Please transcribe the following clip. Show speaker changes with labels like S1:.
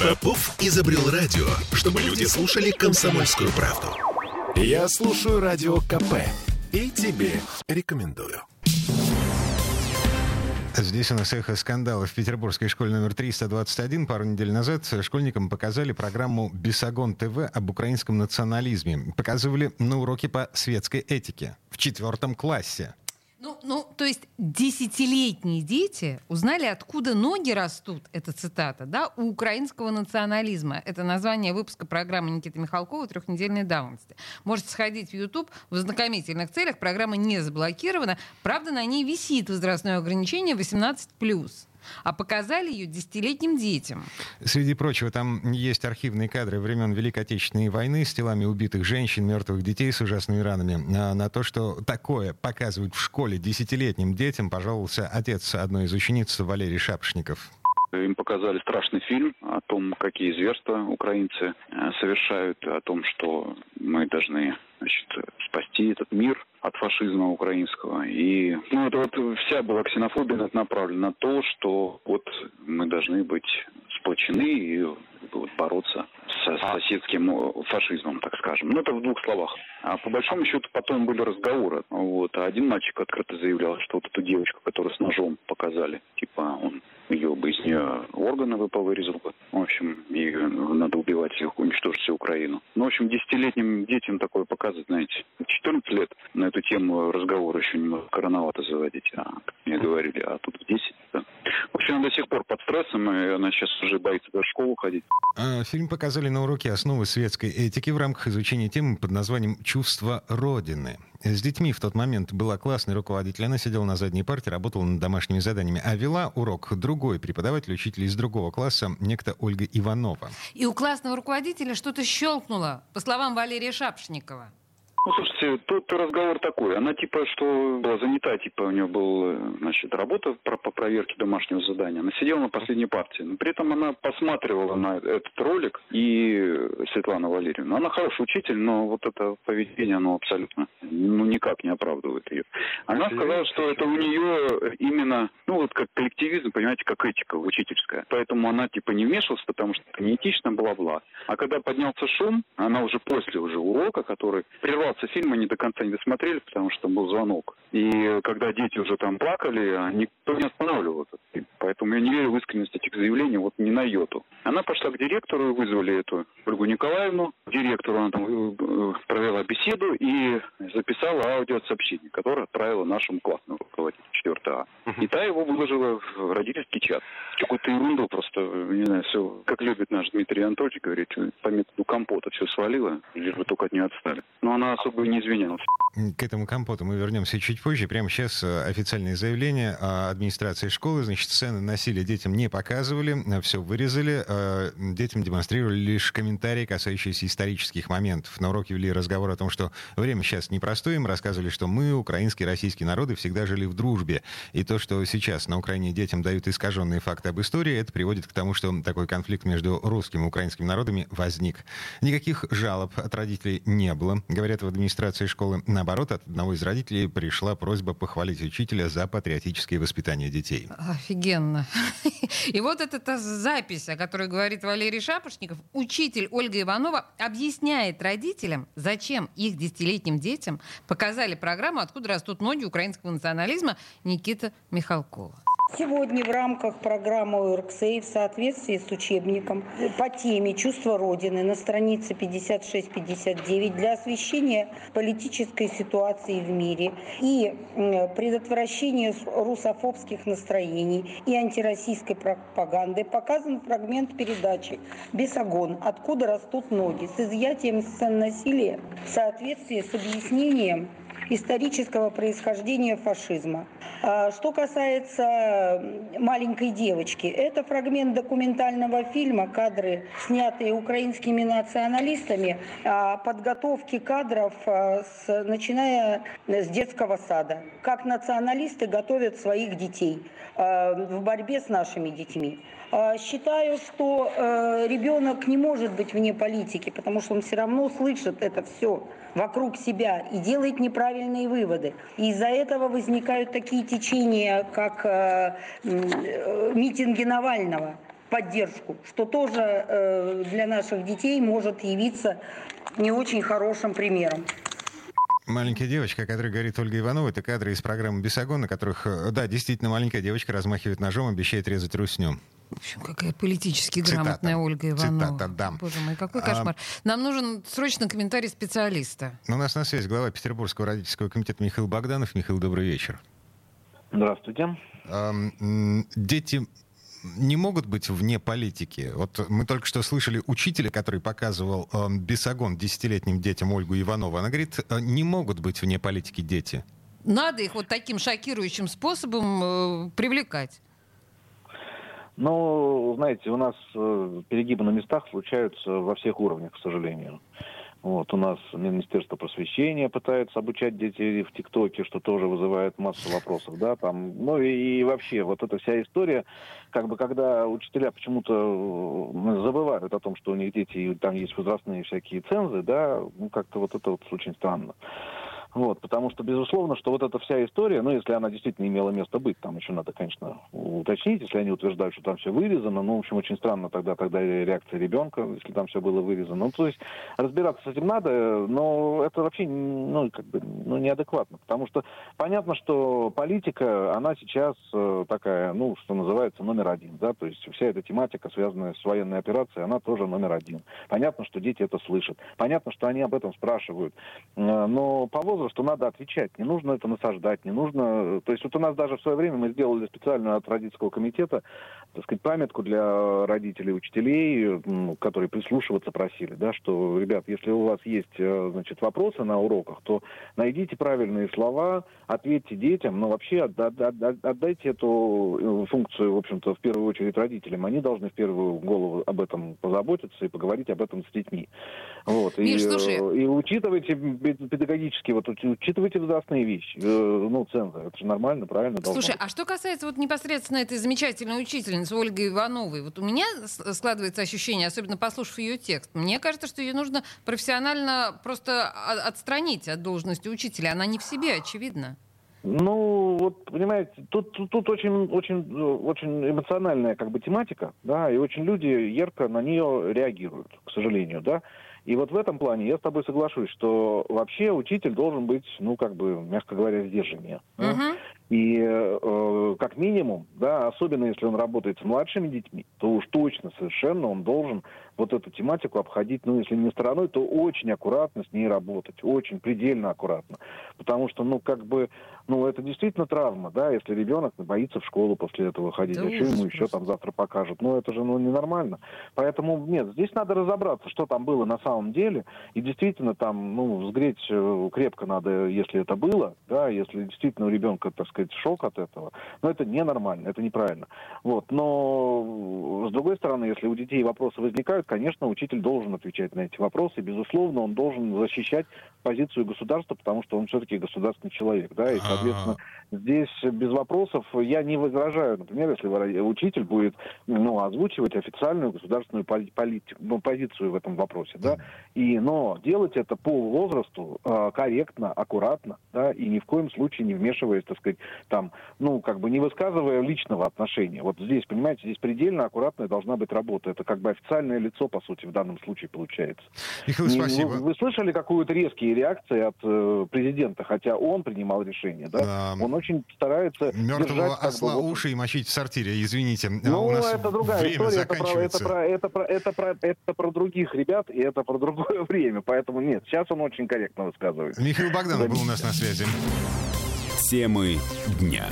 S1: Попов изобрел радио, чтобы люди слушали комсомольскую правду. Я слушаю радио КП и тебе рекомендую.
S2: Здесь у нас эхо скандала в петербургской школе номер 321. Пару недель назад школьникам показали программу «Бесогон ТВ» об украинском национализме. Показывали на уроке по светской этике в четвертом классе.
S3: Ну, ну, то есть десятилетние дети узнали, откуда ноги растут, это цитата, да, у украинского национализма. Это название выпуска программы Никиты Михалкова «Трехнедельной давности». Можете сходить в YouTube в ознакомительных целях. Программа не заблокирована. Правда, на ней висит возрастное ограничение 18+ а показали ее десятилетним детям.
S2: Среди прочего, там есть архивные кадры времен Великой Отечественной войны с телами убитых женщин, мертвых детей с ужасными ранами. А на то, что такое показывают в школе десятилетним детям, пожаловался отец одной из учениц Валерий Шапшников.
S4: Им показали страшный фильм о том, какие зверства украинцы э, совершают, о том, что мы должны значит, спасти этот мир от фашизма украинского. И ну, это вот вся была ксенофобия направлена на то, что вот мы должны быть сплочены и вот, бороться с соседским фашизмом, так скажем. Ну, это в двух словах. А по большому счету потом были разговоры. Вот. А один мальчик открыто заявлял, что вот эту девочку, которую с ножом показали, типа он ее бы из нее органы бы повырезал бы. В общем, ее надо убивать, их уничтожить всю Украину. Ну, в общем, десятилетним детям такое показывать, знаете, 14 лет на эту тему разговор еще немного рановато заводить, а, мне говорили, а тут в 10, да. В общем, она до сих пор под стрессом, и она сейчас уже боится даже в школу ходить.
S2: А, фильм показали на уроке основы светской этики в рамках изучения темы под названием «Чувство Родины». С детьми в тот момент была классный руководитель. Она сидела на задней парте, работала над домашними заданиями. А вела урок другой преподаватель, учитель из другого класса, некто Ольга Иванова.
S3: И у классного руководителя что-то щелкнуло, по словам Валерия Шапшникова.
S4: Ну, слушайте, тут разговор такой. Она типа, что была занята, типа у нее была, значит, работа по, по проверке домашнего задания. Она сидела на последней партии. Но при этом она посматривала на этот ролик и Светлана Валерьевна. Она хороший учитель, но вот это поведение, оно абсолютно, ну, никак не оправдывает ее. Она сказала, что это у нее именно, ну, вот как коллективизм, понимаете, как этика учительская. Поэтому она типа не вмешивалась, потому что это неэтично, бла-бла. А когда поднялся шум, она уже после уже урока, который прервал ситуация фильма не до конца не досмотрели, потому что был звонок. И когда дети уже там плакали, никто не останавливал этот фильм. Поэтому я не верю в искренность этих заявлений вот не на йоту. Она пошла к директору, вызвали эту Ольгу Николаевну. Директору она там э, провела беседу и записала аудиосообщение, которое отправила нашему классному 4 А. И та его выложила в родительский чат. Какую-то ерунду просто, не знаю, все, как любит наш Дмитрий Анатольевич, говорит, по методу компота все свалила, лишь бы только от нее отстали. Но она особо не извинялась.
S2: К этому компоту мы вернемся чуть позже. Прямо сейчас э, официальное заявление администрации школы. Значит, сцены насилия детям не показывали, э, все вырезали. Э, детям демонстрировали лишь комментарии, касающиеся исторических моментов. На уроке вели разговор о том, что время сейчас непростое. Им рассказывали, что мы, украинские российские народы, всегда жили в дружбе. И то, что сейчас на Украине детям дают искаженные факты об истории, это приводит к тому, что такой конфликт между русским и украинскими народами возник. Никаких жалоб от родителей не было. Говорят, в администрации школы наоборот, от одного из родителей пришла просьба похвалить учителя за патриотическое воспитание детей.
S3: Офигенно. И вот эта запись, о которой говорит Валерий Шапошников, учитель Ольга Иванова объясняет родителям, зачем их десятилетним детям показали программу «Откуда растут ноги украинского национализма» Никита Михалкова.
S5: Сегодня в рамках программы ОРКСЕЙ в соответствии с учебником по теме «Чувство Родины» на странице 56-59 для освещения политической ситуации в мире и предотвращения русофобских настроений и антироссийской пропаганды показан фрагмент передачи «Бесогон. Откуда растут ноги» с изъятием сцен насилия в соответствии с объяснением исторического происхождения фашизма. А что касается маленькой девочки, это фрагмент документального фильма, кадры, снятые украинскими националистами, о подготовке кадров, а, с, начиная с детского сада. Как националисты готовят своих детей а, в борьбе с нашими детьми. Считаю, что э, ребенок не может быть вне политики, потому что он все равно слышит это все вокруг себя и делает неправильные выводы. Из-за этого возникают такие течения, как э, э, митинги Навального. поддержку, что тоже э, для наших детей может явиться не очень хорошим примером.
S2: Маленькая девочка, о которой говорит Ольга Иванова, это кадры из программы «Бесогон», на которых, э, да, действительно, маленькая девочка размахивает ножом, обещает резать русню.
S3: В общем, какая политически грамотная Цитата. Ольга Иванова.
S2: Цитата, да.
S3: Боже мой, какой кошмар. А... Нам нужен срочно комментарий специалиста.
S2: У нас на связи глава Петербургского родительского комитета Михаил Богданов. Михаил, добрый вечер.
S6: Здравствуйте.
S2: Дети не могут быть вне политики. Вот мы только что слышали учителя, который показывал э, бесогон десятилетним детям Ольгу Иванову. Она говорит, э, не могут быть вне политики дети.
S3: Надо их вот таким шокирующим способом э, привлекать.
S6: Ну, знаете, у нас э, перегибы на местах случаются во всех уровнях, к сожалению. Вот, у нас Министерство просвещения пытается обучать детей в ТикТоке, что тоже вызывает массу вопросов, да, там, ну и, и вообще вот эта вся история, как бы когда учителя почему-то э, забывают о том, что у них дети, там есть возрастные всякие цензы, да, ну как-то вот это вот очень странно. Вот, потому что, безусловно, что вот эта вся история, ну, если она действительно имела место быть, там еще надо, конечно, уточнить, если они утверждают, что там все вырезано, ну, в общем, очень странно тогда, тогда реакция ребенка, если там все было вырезано. Ну, то есть разбираться с этим надо, но это вообще, ну, как бы, ну, неадекватно, потому что понятно, что политика, она сейчас э, такая, ну, что называется, номер один, да, то есть вся эта тематика, связанная с военной операцией, она тоже номер один. Понятно, что дети это слышат, понятно, что они об этом спрашивают, э, но по возрасту надо отвечать. Не нужно это насаждать, не нужно... То есть вот у нас даже в свое время мы сделали специальную от родительского комитета, так сказать, памятку для родителей, учителей, которые прислушиваться просили, да, что, ребят, если у вас есть, э, значит, вопросы на уроках, то найдите правильные слова, ответьте детям, но вообще отдайте эту э, функцию, в общем-то, в первую очередь родителям. Они должны в первую голову об этом позаботиться и поговорить об этом с детьми. Вот.
S3: Миш, и, слушай...
S6: и учитывайте педагогически вот учитывайте возрастные вещи, э, ну, цензы. Это же нормально, правильно?
S3: Слушай, а что касается вот непосредственно этой замечательной учительницы Ольги Ивановой, вот у меня складывается ощущение, особенно послушав ее текст, мне кажется, что ее нужно профессионально просто отстранить от должности учителя. Она не в себе, очевидно.
S6: Ну, вот, понимаете, тут, тут, тут очень, очень, очень эмоциональная как бы тематика, да, и очень люди ярко на нее реагируют, к сожалению, да. И вот в этом плане я с тобой соглашусь, что вообще учитель должен быть, ну, как бы, мягко говоря, сдержаннее. Uh-huh. Да? И э, как минимум, да, особенно если он работает с младшими детьми, то уж точно совершенно он должен вот эту тематику обходить, ну, если не стороной, то очень аккуратно с ней работать, очень предельно аккуратно. Потому что, ну, как бы, ну, это действительно травма, да, если ребенок боится в школу после этого ходить, да а что ему еще там завтра покажут? Ну, это же, ну, ненормально. Поэтому, нет, здесь надо разобраться, что там было на самом деле, и действительно там, ну, сгреть э, крепко надо, если это было, да, если действительно у ребенка, так сказать, шок от этого, но это ненормально, это неправильно. Вот, но, с другой стороны, если у детей вопросы возникают, конечно, учитель должен отвечать на эти вопросы. Безусловно, он должен защищать позицию государства, потому что он все-таки государственный человек. Да, и, соответственно, здесь без вопросов я не возражаю. Например, если учитель будет ну, озвучивать официальную государственную политику, ну, позицию в этом вопросе. Да, и, но делать это по возрасту э, корректно, аккуратно, да, и ни в коем случае не вмешиваясь, так сказать, там, ну, как бы не высказывая личного отношения. Вот здесь, понимаете, здесь предельно аккуратная должна быть работа. Это как бы официальное лицо по сути, в данном случае получается.
S2: Михаил, Не, спасибо.
S6: Вы, вы слышали какую-то резкие реакции от э, президента, хотя он принимал решение, да? да. Он очень старается
S2: Мертвого держать, осла бы, уши и мочить в сортире, извините. А
S6: ну, у нас это другая время история, это про, это, про, это, про, это, про, это про других ребят, и это про другое время, поэтому нет, сейчас он очень корректно высказывает.
S2: Михаил Богданов был у нас на связи.
S1: Темы дня.